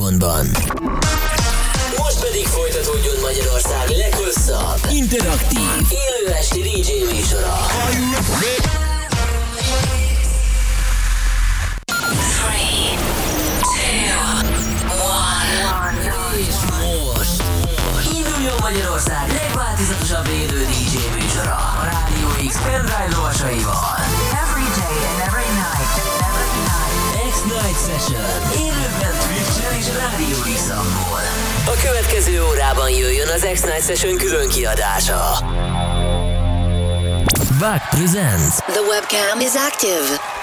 középpontban. Most pedig folytatódjon Magyarország leghosszabb, interaktív, élő esti DJ műsora. És most induljon Magyarország legváltozatosabb DJ műsora a Rádió X pendrive lovasaival. Every day and every night. Every night. X-Night Session. Rádió x A következő órában jöjjön az X-Night Session külön kiadása. Back presents The webcam is active.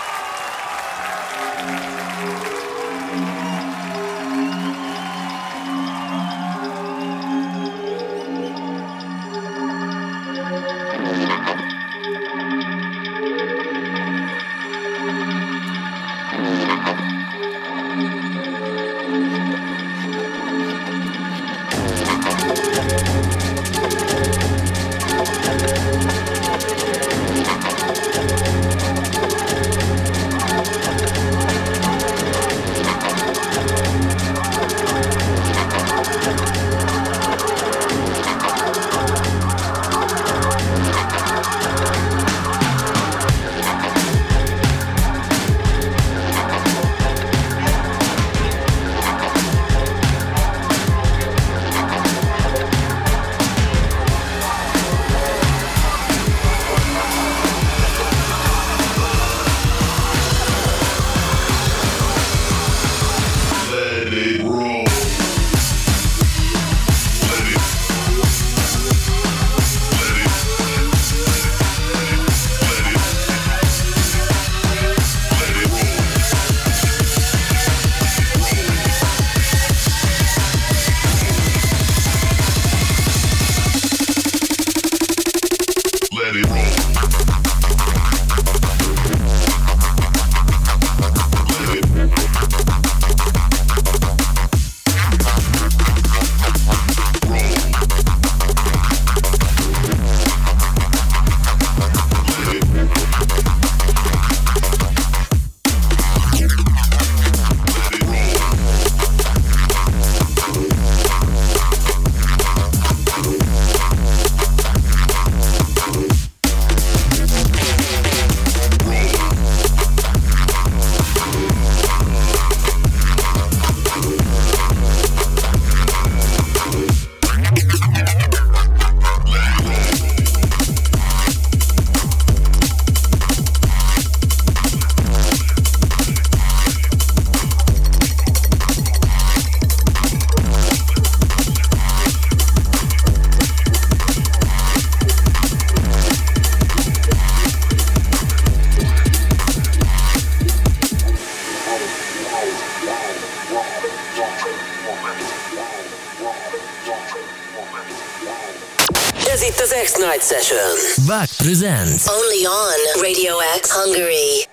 Presents Only on Radio X Hungary.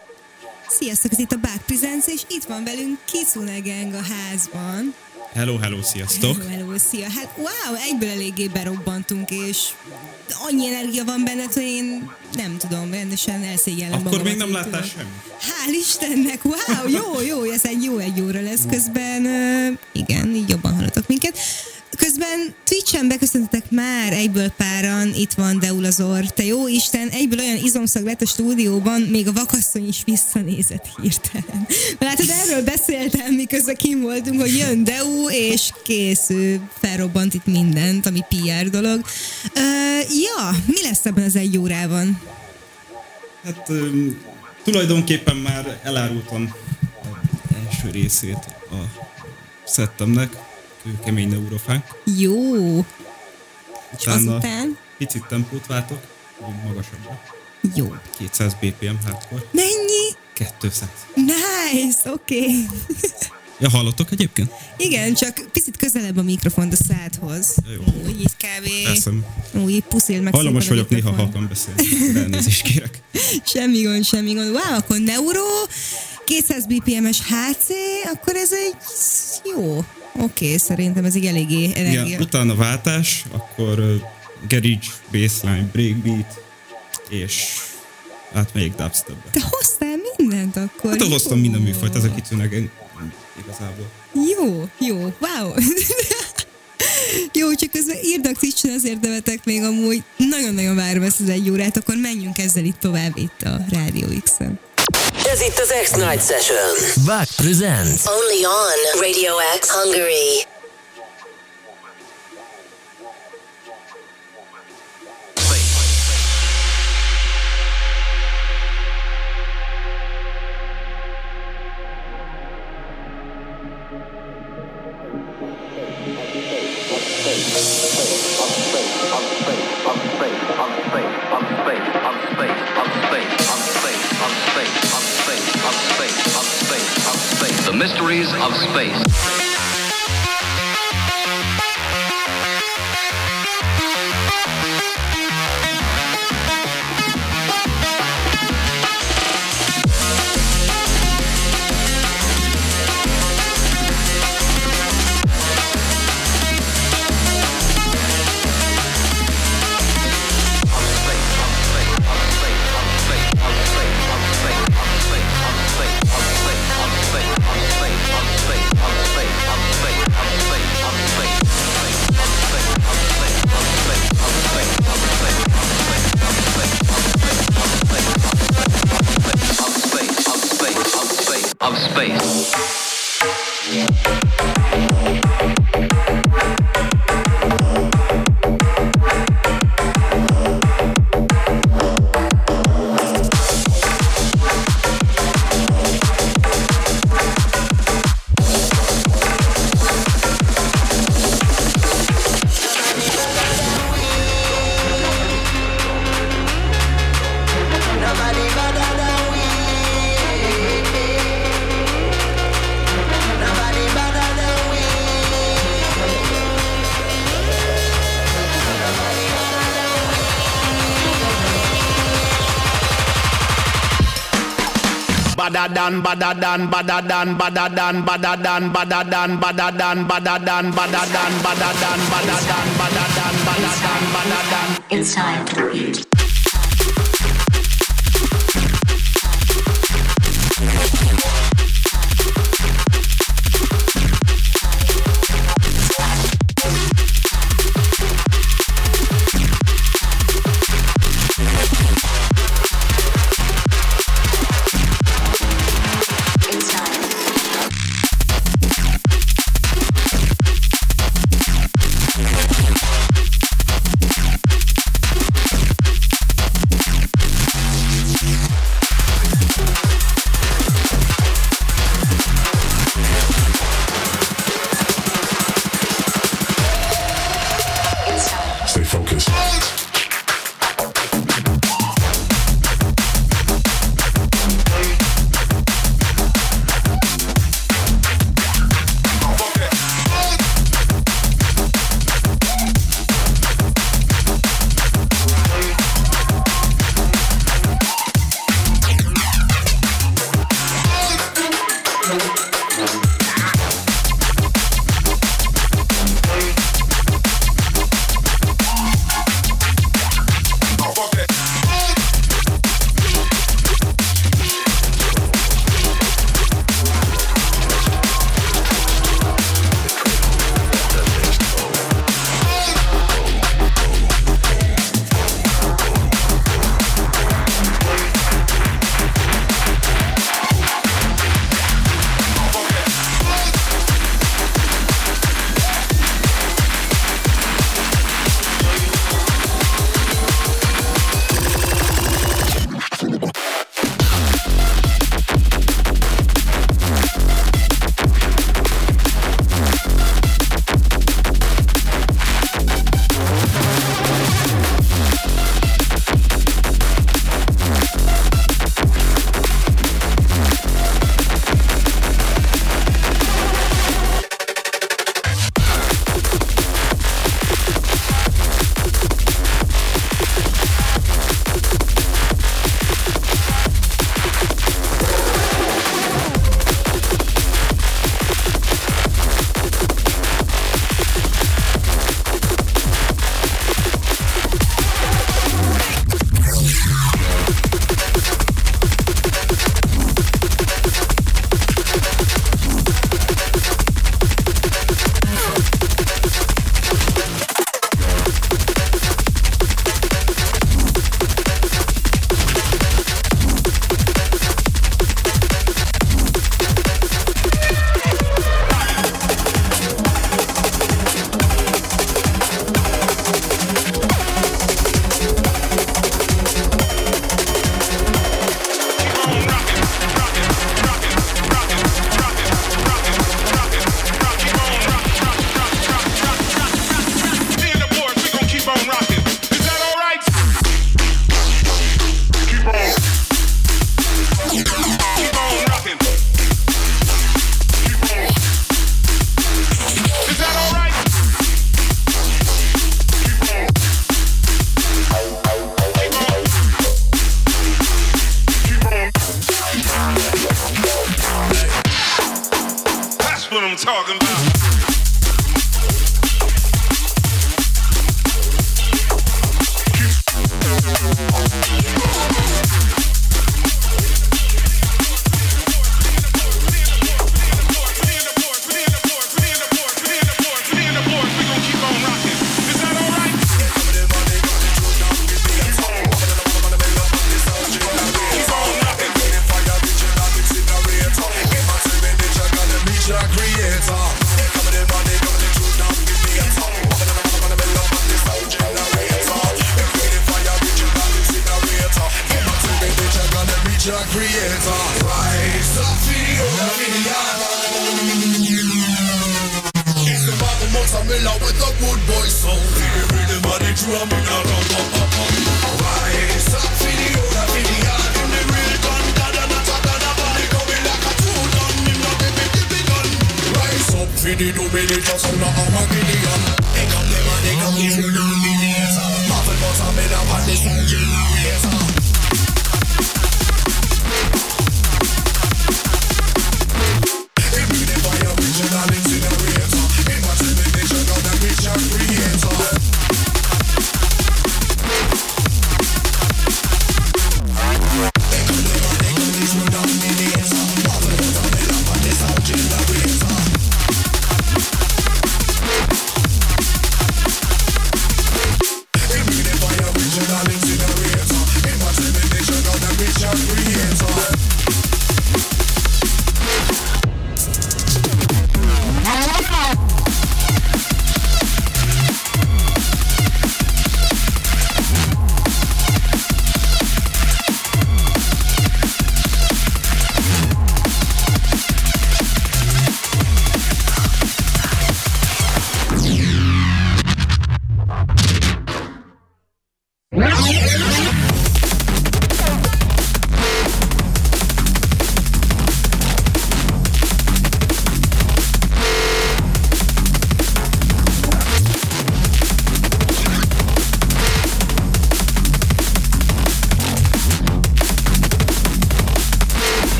Sziasztok, ez itt a Back Presents, és itt van velünk Kitsune Gang a házban. Hello, hello, sziasztok! Hello, hello, szia. Hát wow, egyből eléggé berobbantunk, és annyi energia van benned, hogy én nem tudom, rendesen elszégyellem Akkor magamat még nem láttál semmit? Hál' Istennek, wow, jó, jó, ez egy jó egy óra lesz közben. Uh, igen, így jobban hallatok minket. Közben Twitch-en beköszöntetek már egyből páran, itt van Deulazor. Te jó Isten, egyből olyan izomszag lett a stúdióban, még a vakasszony is visszanézett hirtelen. Látod, erről beszéltem, miközben kim voltunk, hogy jön Deu, és kész, ő felrobbant itt mindent, ami PR dolog. Uh, ja, mi lesz ebben az egy órában? Hát um, tulajdonképpen már elárultam első részét a szettemnek, kőkemény neurofánk. Jó, és azután? picit tempót váltok, magasabbra. Jó. 200 BPM hardcore, Mennyi? 200. Nice, oké. Okay. Ja, hallottok egyébként? Igen, csak picit közelebb a mikrofont a szádhoz. Jó. Úgy így kb. Persze. Úgy így puszíld meg a vagyok néha halkan beszélni, elnézést kérek. Semmi gond, semmi gond. Wow, akkor neuro, 200 BPM-es HC, akkor ez egy jó. Oké, okay, szerintem ez egy eléggé energia. Igen, utána váltás, akkor uh, garage, bassline, breakbeat, és átmegyek dubstepbe. Te hoztál mindent akkor? Hát jó. hoztam minden műfajt, ez a kitűneg igazából. Jó, jó, wow. Jó, csak közben írdak Twitch-en, azért nevetek még amúgy. Nagyon-nagyon várom ezt az egy órát, akkor menjünk ezzel itt tovább itt a Rádió X-en. Ez itt az X-Night Session. Back presents. Only on Radio X Hungary. Of space. It's time. dan bada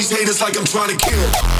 these haters like I'm trying to kill.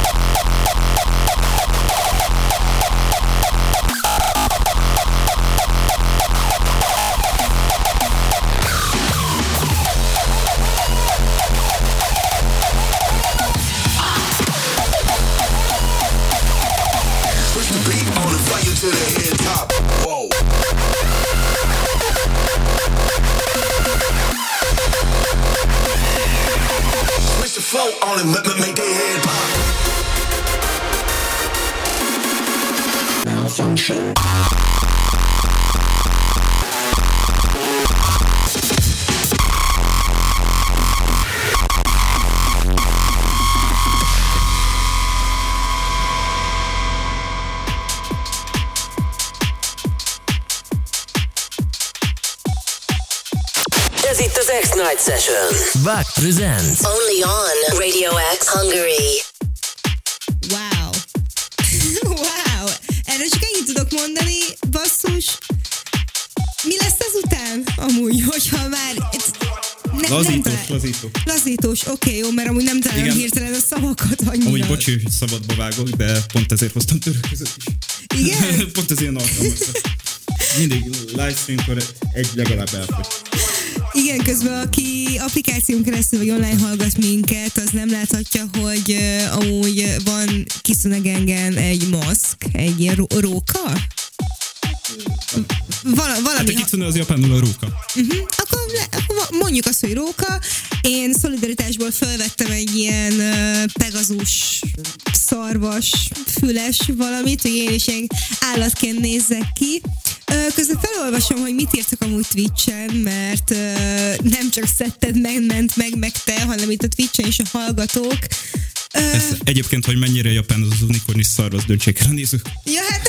Presents. Only on Radio X Hungary. Wow. wow. Erről csak ennyit tudok mondani, basszus. Mi lesz ezután? Amúgy, hogyha már... Ne, nem Lazítós, talál- lazító. Lazítós, oké, okay, jó, mert amúgy nem találom Igen. hirtelen a szavakat annyira. Amúgy bocsi, hogy szabadba vágok, de pont ezért hoztam török között is. Igen? pont ez ilyen alkalmas. Mindig livestreamkor egy legalább elfogy. Igen, közben aki applikáción keresztül vagy online hallgat minket, az nem láthatja, hogy uh, amúgy van Kiszunegengen egy maszk, egy ilyen ró- róka? Val- Hát valami a kicune az japánul a róka. Uh-huh. Akkor, le, mondjuk azt, hogy róka. Én szolidaritásból felvettem egy ilyen uh, pegazus szarvas, füles valamit, hogy én is ilyen állatként nézzek ki. Uh, közben felolvasom, hogy mit írtak amúgy Twitch-en, mert uh, nem csak szetted meg, ment meg, meg te, hanem itt a Twitch-en is a hallgatók. Uh, Ez egyébként, hogy mennyire japán az az unikornis szar, az döntsék el a nézők. Ja, hát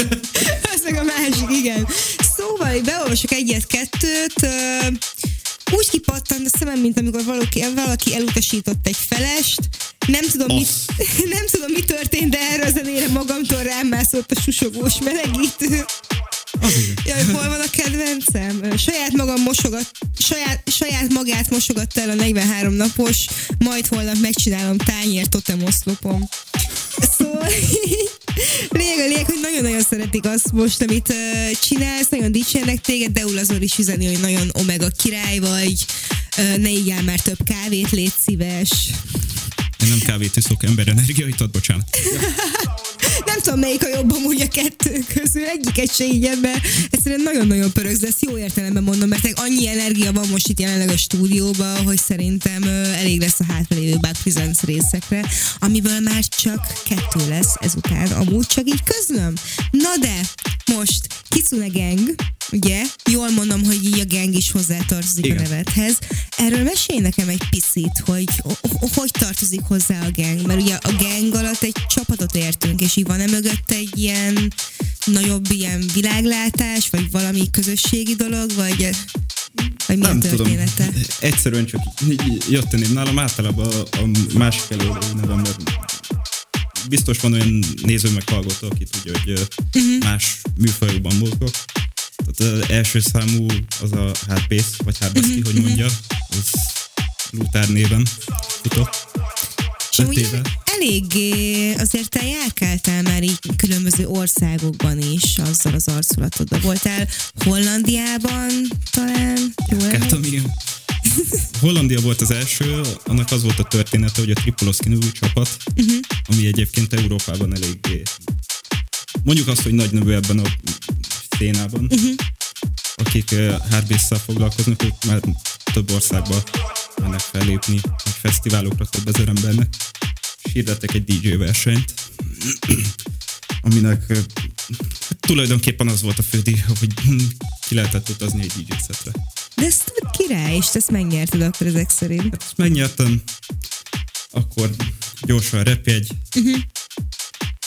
ez meg a másik, igen. Szóval beolvasok egyet-kettőt, ö, úgy kipattant a szemem, mint amikor valaki, valaki elutasított egy felest. Nem tudom, mi, nem tudom, mi történt, de erre a zenére magamtól rám mászott a susogós melegítő. Jaj, hol van a kedvencem? Saját magam mosogat, saját, saját magát mosogatta el a 43 napos, majd holnap megcsinálom tányér totem oszlopom. Szóval lényeg a lényeg, hogy nagyon-nagyon szeretik azt most, amit uh, csinálsz, nagyon dicsérnek téged, Deul Azor is üzeni, hogy nagyon omega király vagy, uh, ne igyál már több kávét, légy szíves. Én nem kávét iszok, ember energiait ad, bocsánat. Nem tudom, melyik a jobb amúgy a kettő közül, egyiket se így ebben. Egyszerűen nagyon-nagyon pörögsz, de ezt jó értelemben mondom, mert annyi energia van most itt jelenleg a stúdióban, hogy szerintem elég lesz a hátralévő Back Presents részekre, amiből már csak kettő lesz ezután. Amúgy csak így közlöm. Na de, most Kitsune Gang, ugye? Jól mondom, hogy így a gang is hozzátartozik Igen. a nevedhez. Erről mesélj nekem egy picit, hogy ho- ho- hogy tartozik hozzá a gang, mert ugye a gang alatt egy csapatot értünk, és így van-e mögött egy ilyen nagyobb ilyen világlátás, vagy valami közösségi dolog, vagy, vagy mi a Nem tudom. története? Egyszerűen csak jött a név. Nálam általában a, a másik előadó nevem, mert biztos van olyan néző meg hallgató, aki tudja, hogy uh-huh. más műfajokban mozgok. Tehát az első számú az a Hardbase, vagy Hardbase, uh-huh. hogy mondja, az Lutár néven futott. És Öt ugye éve. eléggé azért te járkáltál már így különböző országokban is azzal az arculatoddal. Voltál Hollandiában talán? Emlékszem? igen. Hollandia volt az első, annak az volt a története, hogy a Tripoloszki nevű csapat, uh-huh. ami egyébként Európában eléggé, mondjuk azt, hogy nagy nevű ebben a szénában, uh-huh. akik uh, hardbase foglalkoznak, ők már több országba mennek fellépni, vagy fesztiválokra több ezer embernek, és hirdettek egy DJ versenyt, aminek uh, tulajdonképpen az volt a fő díj, hogy ki lehetett utazni egy DJ szetre. De ez király, és ezt megnyerted akkor ezek szerint. Ezt megnyertem, akkor gyorsan repjegy. Uh-huh.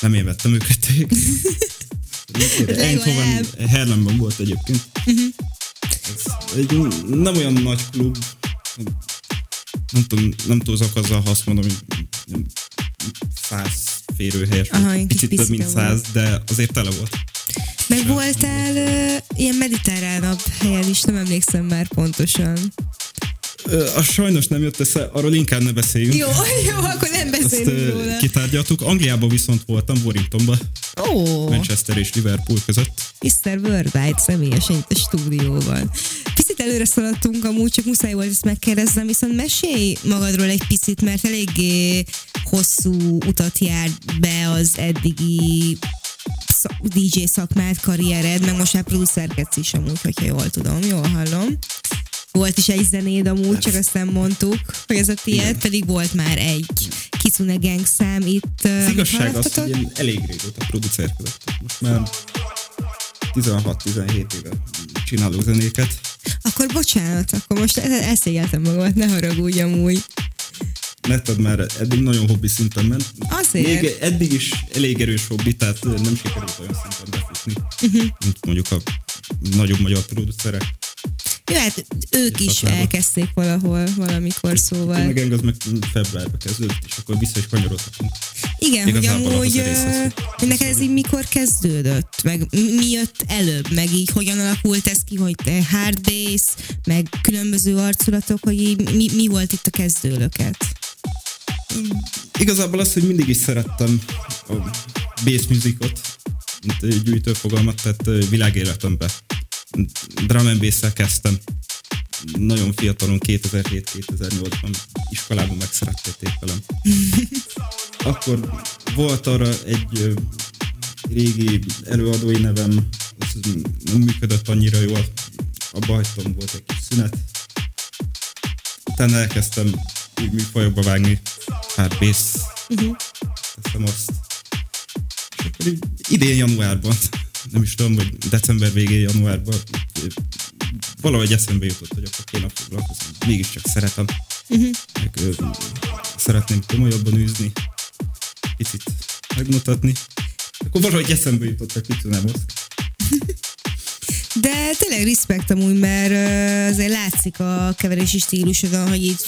Nem én vettem őket. Eindhoven. Herlemben volt egyébként. Uh-huh. Ez egy nem olyan nagy klub. Nem tudom, nem túlzok azzal, ha azt mondom, hogy nem száz férőhelyes, Aha, picit több, mint száz, de azért tele volt. Meg voltál uh, ilyen mediterránabb helyen is, nem emlékszem már pontosan. Ö, Az sajnos nem jött össze, arról inkább ne beszéljünk. Jó, jó, akkor nem beszélünk ö, róla. kitárgyaltuk. Angliában viszont voltam, Warringtonban, Ó, Manchester és Liverpool között. Mr. Worldwide személyesen itt a stúdióban. Picit előre szaladtunk, amúgy csak muszáj volt ezt megkérdeznem, viszont mesélj magadról egy picit, mert eléggé hosszú utat járt be az eddigi DJ szakmát, karriered, meg most már producerkedsz is amúgy, hogyha jól tudom, jól hallom. Volt is egy zenéd amúgy, csak azt nem mondtuk, hogy ez a tiéd, Igen. pedig volt már egy Kitsune Gang szám itt. Az igazság az, hogy én elég régóta producerkedett. Most már 16-17 éve csinálok zenéket. Akkor bocsánat, akkor most e- eszélyeltem magamat, ne haragudj amúgy. Nettad már eddig nagyon hobbi szinten ment. Azért. Még eddig is elég erős hobbi, tehát nem sikerült olyan szinten befutni, uh-huh. mint mondjuk a nagyobb magyar producerek. Jó, hát ők is Szakmában. elkezdték valahol, valamikor szóval. Meg engem az meg februárba kezdődött, és akkor vissza is kanyarodhatunk. Igen, hogy Igazából amúgy hogy- hogy neked ez így mikor kezdődött? Meg mi jött előbb? Meg így hogyan alakult ez ki, hogy te hard bass, meg különböző arculatok, hogy így mi, mi volt itt a kezdőlöket? Igazából az, hogy mindig is szerettem a bass musicot, mint gyűjtőfogalmat, tehát ö, világéletemben. Drum and bass kezdtem. Nagyon fiatalon, 2007-2008-ban iskolában megszerettették velem. Akkor volt arra egy régi előadói nevem, az nem működött annyira jól, abba hagytam, volt egy kis szünet. Utána elkezdtem úgy műfajokba vágni, hard bass, Uh-huh. teszem azt. És akkor így idén januárban, nem is tudom, vagy december végén januárban valahogy eszembe jutott, hogy akkor kéne foglalkozni. Mégiscsak szeretem. Uh-huh. Meg, ö, szeretném komolyabban űzni, picit megmutatni. Akkor valahogy eszembe jutott, hogy nem az. De tényleg respekt amúgy, mert azért látszik a keverési stílusodon, hogy így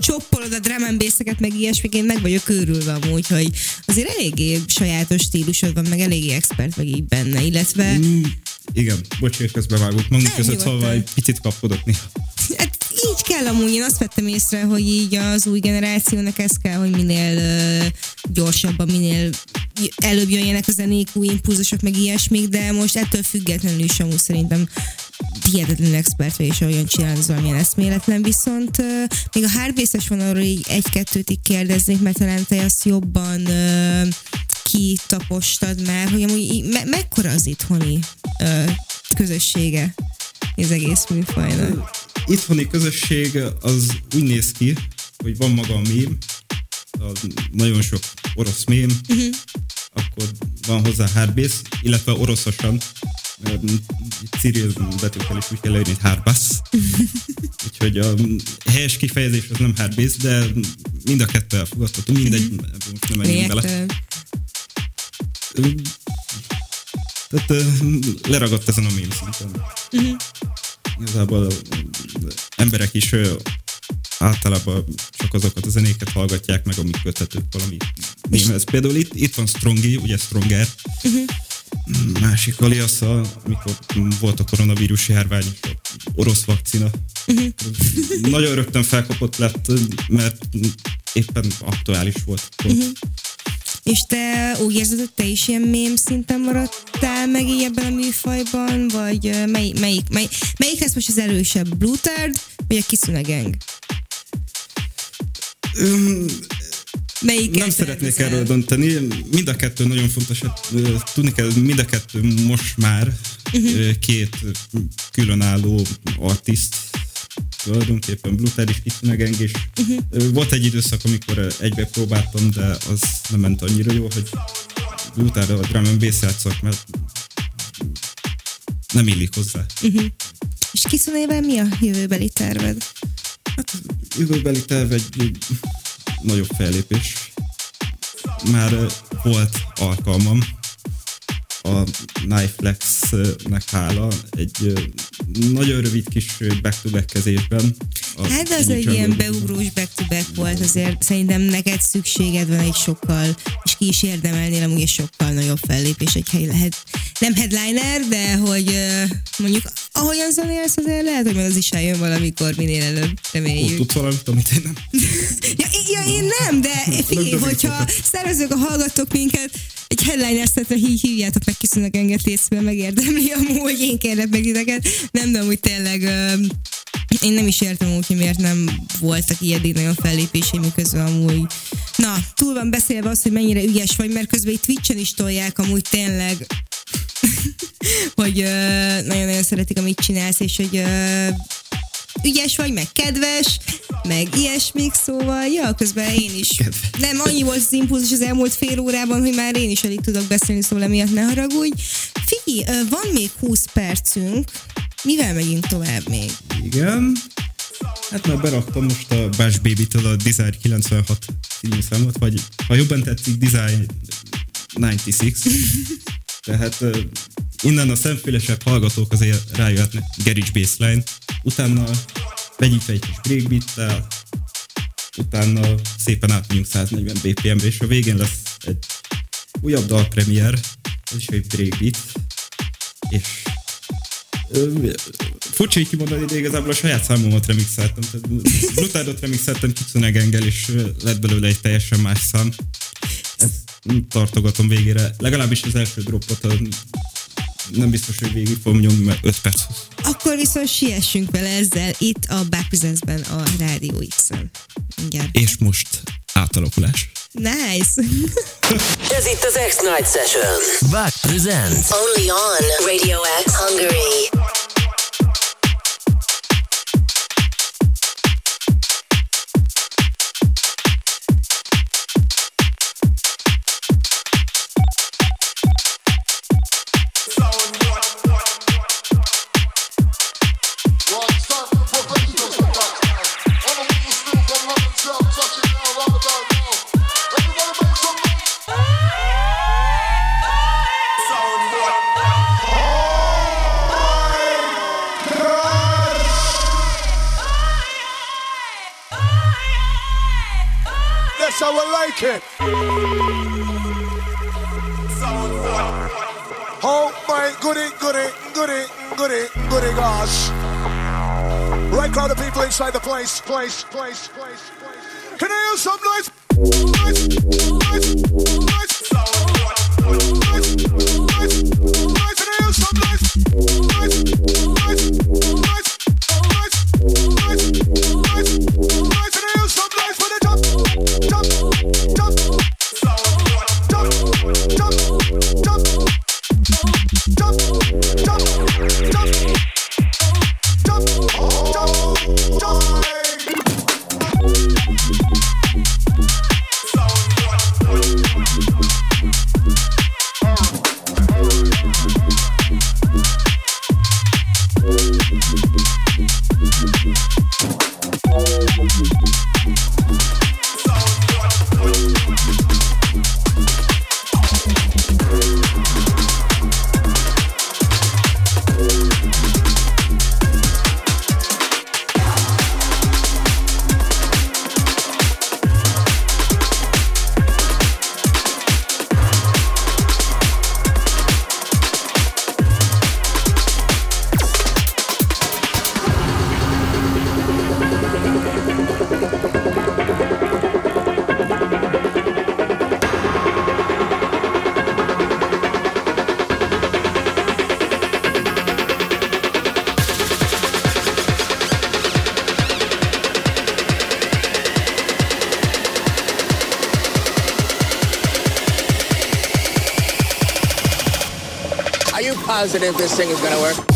csoppolod a drum and bass-eket, meg ilyesmiként meg vagyok őrülve amúgy, hogy azért eléggé sajátos stílusod van, meg eléggé expert vagy így benne, illetve Mm, igen, bocs, hogy közbevágunk magunk között, szóval egy picit kapkodok néha. Hát így kell amúgy, én azt vettem észre, hogy így az új generációnak ez kell, hogy minél uh, gyorsabban, minél előbb jöjjenek a zenék, új impulzusok, meg ilyesmik, de most ettől függetlenül is amúgy szerintem hihetetlenül expert vagy, és olyan csinálni, az valamilyen eszméletlen, viszont uh, még a hardbase-es vonalról így egy-kettőt így kérdeznék, mert talán te azt jobban uh, kitapostad már, hogy amúgy me- mekkora az itthoni uh, közössége az egész műfajnak? itthoni közösség az úgy néz ki, hogy van maga a mém, az nagyon sok orosz mém, uh-huh. Akkor van hozzá hardbass, illetve oroszosan, Cyril betűkkel is úgy kell leírni, hogy hardbass. Úgyhogy a helyes kifejezés az nem hardbass, de mind a kettő elfogadható, mindegy, ebben most nem menjünk bele. Tehát leragadt ezen a mém szinten. Uh-huh. Igazából emberek is általában csak azokat a zenéket hallgatják meg, amik köthetők valami mémhez. Például itt, itt van Strongy, ugye Stronger, Uh-huh. másik alias, amikor volt a koronavírus járvány, orosz vakcina. Uh-huh. Nagyon rögtön felkapott lett, mert éppen aktuális volt. Uh-huh. És te úgy érzed, hogy te is ilyen mém szinten maradtál meg így ebben a műfajban, vagy mely, melyik, mely, melyik lesz most az erősebb, Blue Third, vagy a Kitsune Gang? Öm, Melyik Nem szeretnék erről dönteni, mind a kettő nagyon fontos, hát, tudni kell, mind a kettő most már uh-huh. két különálló artist, tulajdonképpen Bluter is, Kitsune Gang is. Uh-huh. Volt egy időszak, amikor egybe próbáltam, de az nem ment annyira jó, hogy Bluter a drum and bass játszok, mert nem illik hozzá. Uh-huh. És Kitsunével mi a jövőbeli terved? Jövőbeli terv egy nagyobb fellépés. Már volt alkalmam a Kniflex-nek hála egy nagyon rövid kis back to kezésben. Hát az egy ilyen beugrós back-to-back volt, azért szerintem neked szükséged van egy sokkal, és ki is érdemelnél amúgy egy sokkal nagyobb fellépés, egy hely lehet, nem headliner, de hogy mondjuk ahogyan zenélsz, azért lehet, hogy az is eljön valamikor, minél előbb, Ó, reméljük. tudsz valamit, amit én nem? Ja, ja, én nem, de figyelj, hogyha szervezők, a hallgatók minket, egy headliner szetre hí- hívjátok meg kiszűnök engem részben, megérdemli amúgy, én kérlek meg titeket. Nem, de amúgy tényleg én nem is értem úgy, miért nem voltak ilyen nagyon fellépéseim közben amúgy. Na, túl van beszélve az, hogy mennyire ügyes vagy, mert közben itt Twitch-en is tolják amúgy tényleg hogy nagyon-nagyon szeretik, amit csinálsz, és hogy ügyes vagy, meg kedves, meg ilyesmik, szóval, ja, közben én is. Nem, annyi volt az impulzus az elmúlt fél órában, hogy már én is alig tudok beszélni, szóval emiatt ne haragudj. Figyelj, van még 20 percünk, mivel megyünk tovább még? Igen. Hát már beraktam most a Bash Baby-től a Desire 96 című számot, vagy ha jobban tetszik, Desire 96. Tehát innen a szemfélesebb hallgatók azért rájöhetnek Garage Bassline, utána vegyítve egy kis breakbeat utána szépen átmegyünk 140 BPM-re, és a végén lesz egy újabb dalpremier, ez is egy breakbeat, és furcsa így kimondani, de igazából a saját számomat remixeltem. Tehát Brutádot remixeltem Kitsune Gengel, és lett belőle egy teljesen más szám. Ezt tartogatom végére. Legalábbis az első dropot nem biztos, hogy végig fogom nyomni, mert 5 perc. Akkor viszont siessünk vele ezzel itt a Back Presents-ben a Rádió X-en. Mindjárt. És most átalakulás. Nice! Ez itt az X-Night Session. Back presents. Only on Radio X Hungary. It. Oh my goody, goody, goody, goody, goody gosh. Right crowd of people inside the place, place, place, place, place. Can I hear some noise? Noise, noise, noise. Noise, noise, noise. Can I hear some noise, noise. Noise, this thing is gonna work?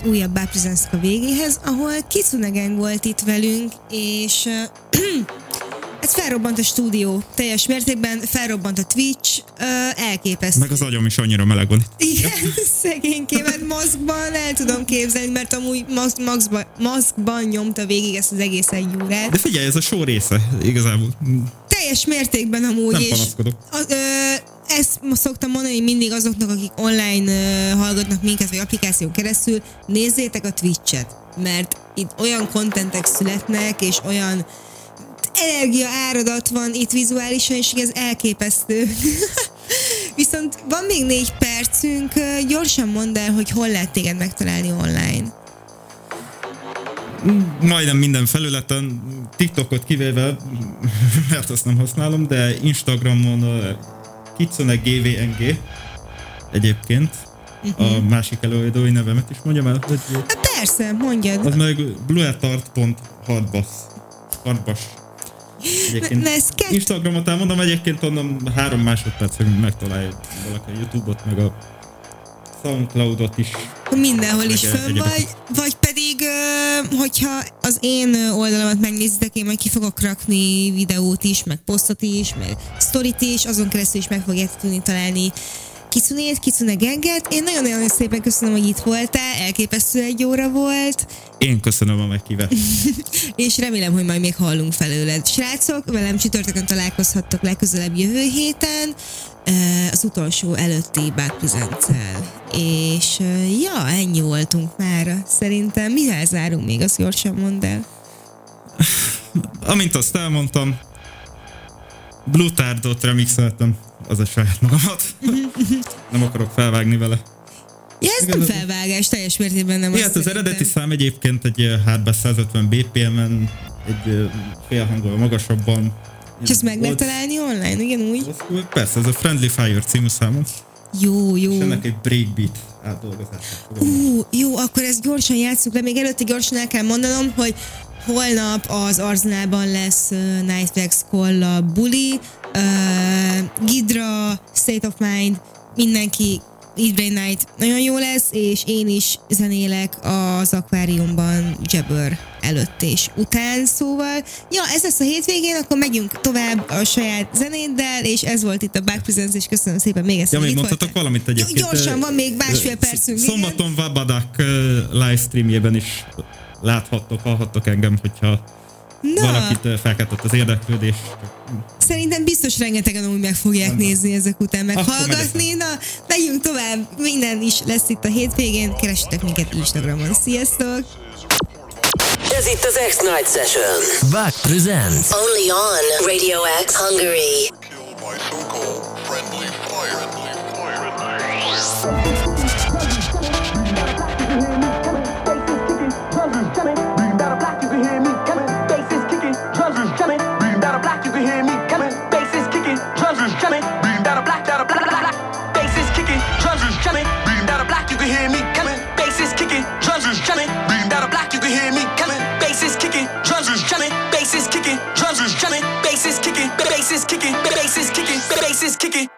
Egy újabb a végéhez, ahol Kitsune Gang volt itt velünk, és ez felrobbant a stúdió teljes mértékben, felrobbant a Twitch, elképesztő. Meg az agyam is annyira meleg van. Igen, szegénykémet maszkban el tudom képzelni, mert amúgy maszk, maszkban, maszkban nyomta végig ezt az egész egy órát. De figyelj, ez a show része igazából. Teljes mértékben amúgy, Nem és ö, ezt szoktam mondani mindig azoknak, akik online hallgatnak minket, vagy applikáción keresztül, nézzétek a Twitch-et, mert itt olyan kontentek születnek, és olyan energia áradat van itt vizuálisan, és ez elképesztő. Viszont van még négy percünk, gyorsan mondd el, hogy hol lehet téged megtalálni online. Majdnem minden felületen, TikTokot kivéve, mert azt nem használom, de Instagramon Kitsune GVNG egyébként. A másik előadói nevemet is mondjam el, hogy Hát persze, mondjad. az meg bluetart.hardbass. Hardbass. Egyébként na ez kett- Instagramot elmondom, egyébként onnan három másodpercig megtalálja valaki a Youtube-ot, meg a Soundcloudot is. Mindenhol is fönn vagy, vagy pedig, hogyha az én oldalamat megnézitek, én majd ki fogok rakni videót is, meg posztot is, meg sztorit is, azon keresztül is meg fogjátok tudni találni Kicunét, Kicune Genget. Én nagyon-nagyon szépen köszönöm, hogy itt voltál, elképesztő egy óra volt, Én köszönöm a meghívást. és remélem, hogy majd még hallunk felőled. Srácok, velem csütörtökön találkozhattok legközelebb jövő héten, az utolsó előtti presents És ja, ennyi voltunk már. Szerintem mivel zárunk még, azt gyorsan mondd el. Amint azt elmondtam, Blue Tardot remixeltem, az a saját magamat. nem akarok felvágni vele. Ja, ez nem Igaz- felvágás, teljes mértékben nem azt hát az szerintem. eredeti szám egyébként egy hardbass 150 BPM-en, egy fél hanggal magasabban. És ezt meg lehet találni online, igen úgy? Persze, ez a Friendly Fire című számom. Jó, jó. És ennek egy breakbeat átdolgozását fogom. Ú, jó, akkor ezt gyorsan játsszuk le. Még előtte gyorsan el kell mondanom, hogy holnap az Arzenálban lesz uh, Nightflex Kolla Bully, uh, Gidra, State of Mind, mindenki Eat Brain Night nagyon jó lesz, és én is zenélek az akváriumban Jabber előtt és után, szóval ja, ez lesz a hétvégén, akkor megyünk tovább a saját zenéddel, és ez volt itt a Back Presents, és köszönöm szépen még ezt, Ja, még mondhatok voltál. valamit egyébként. Gyorsan, van még másfél percünk. Szombaton Vabadak livestreamjében is láthattok, hallhattok engem, hogyha Na. valakit felkeltett az érdeklődés. Szerintem biztos rengetegen úgy meg fogják nézni ezek után, Akkor meghallgatni. Na, megyünk tovább. Minden is lesz itt a hétvégén. Keressetek minket Instagramon. Sziasztok! Ez itt az X-Night Session. Back Presents. Only on Radio X Hungary. Kicking. Bass is kicking, drums is drumming. Is kicking,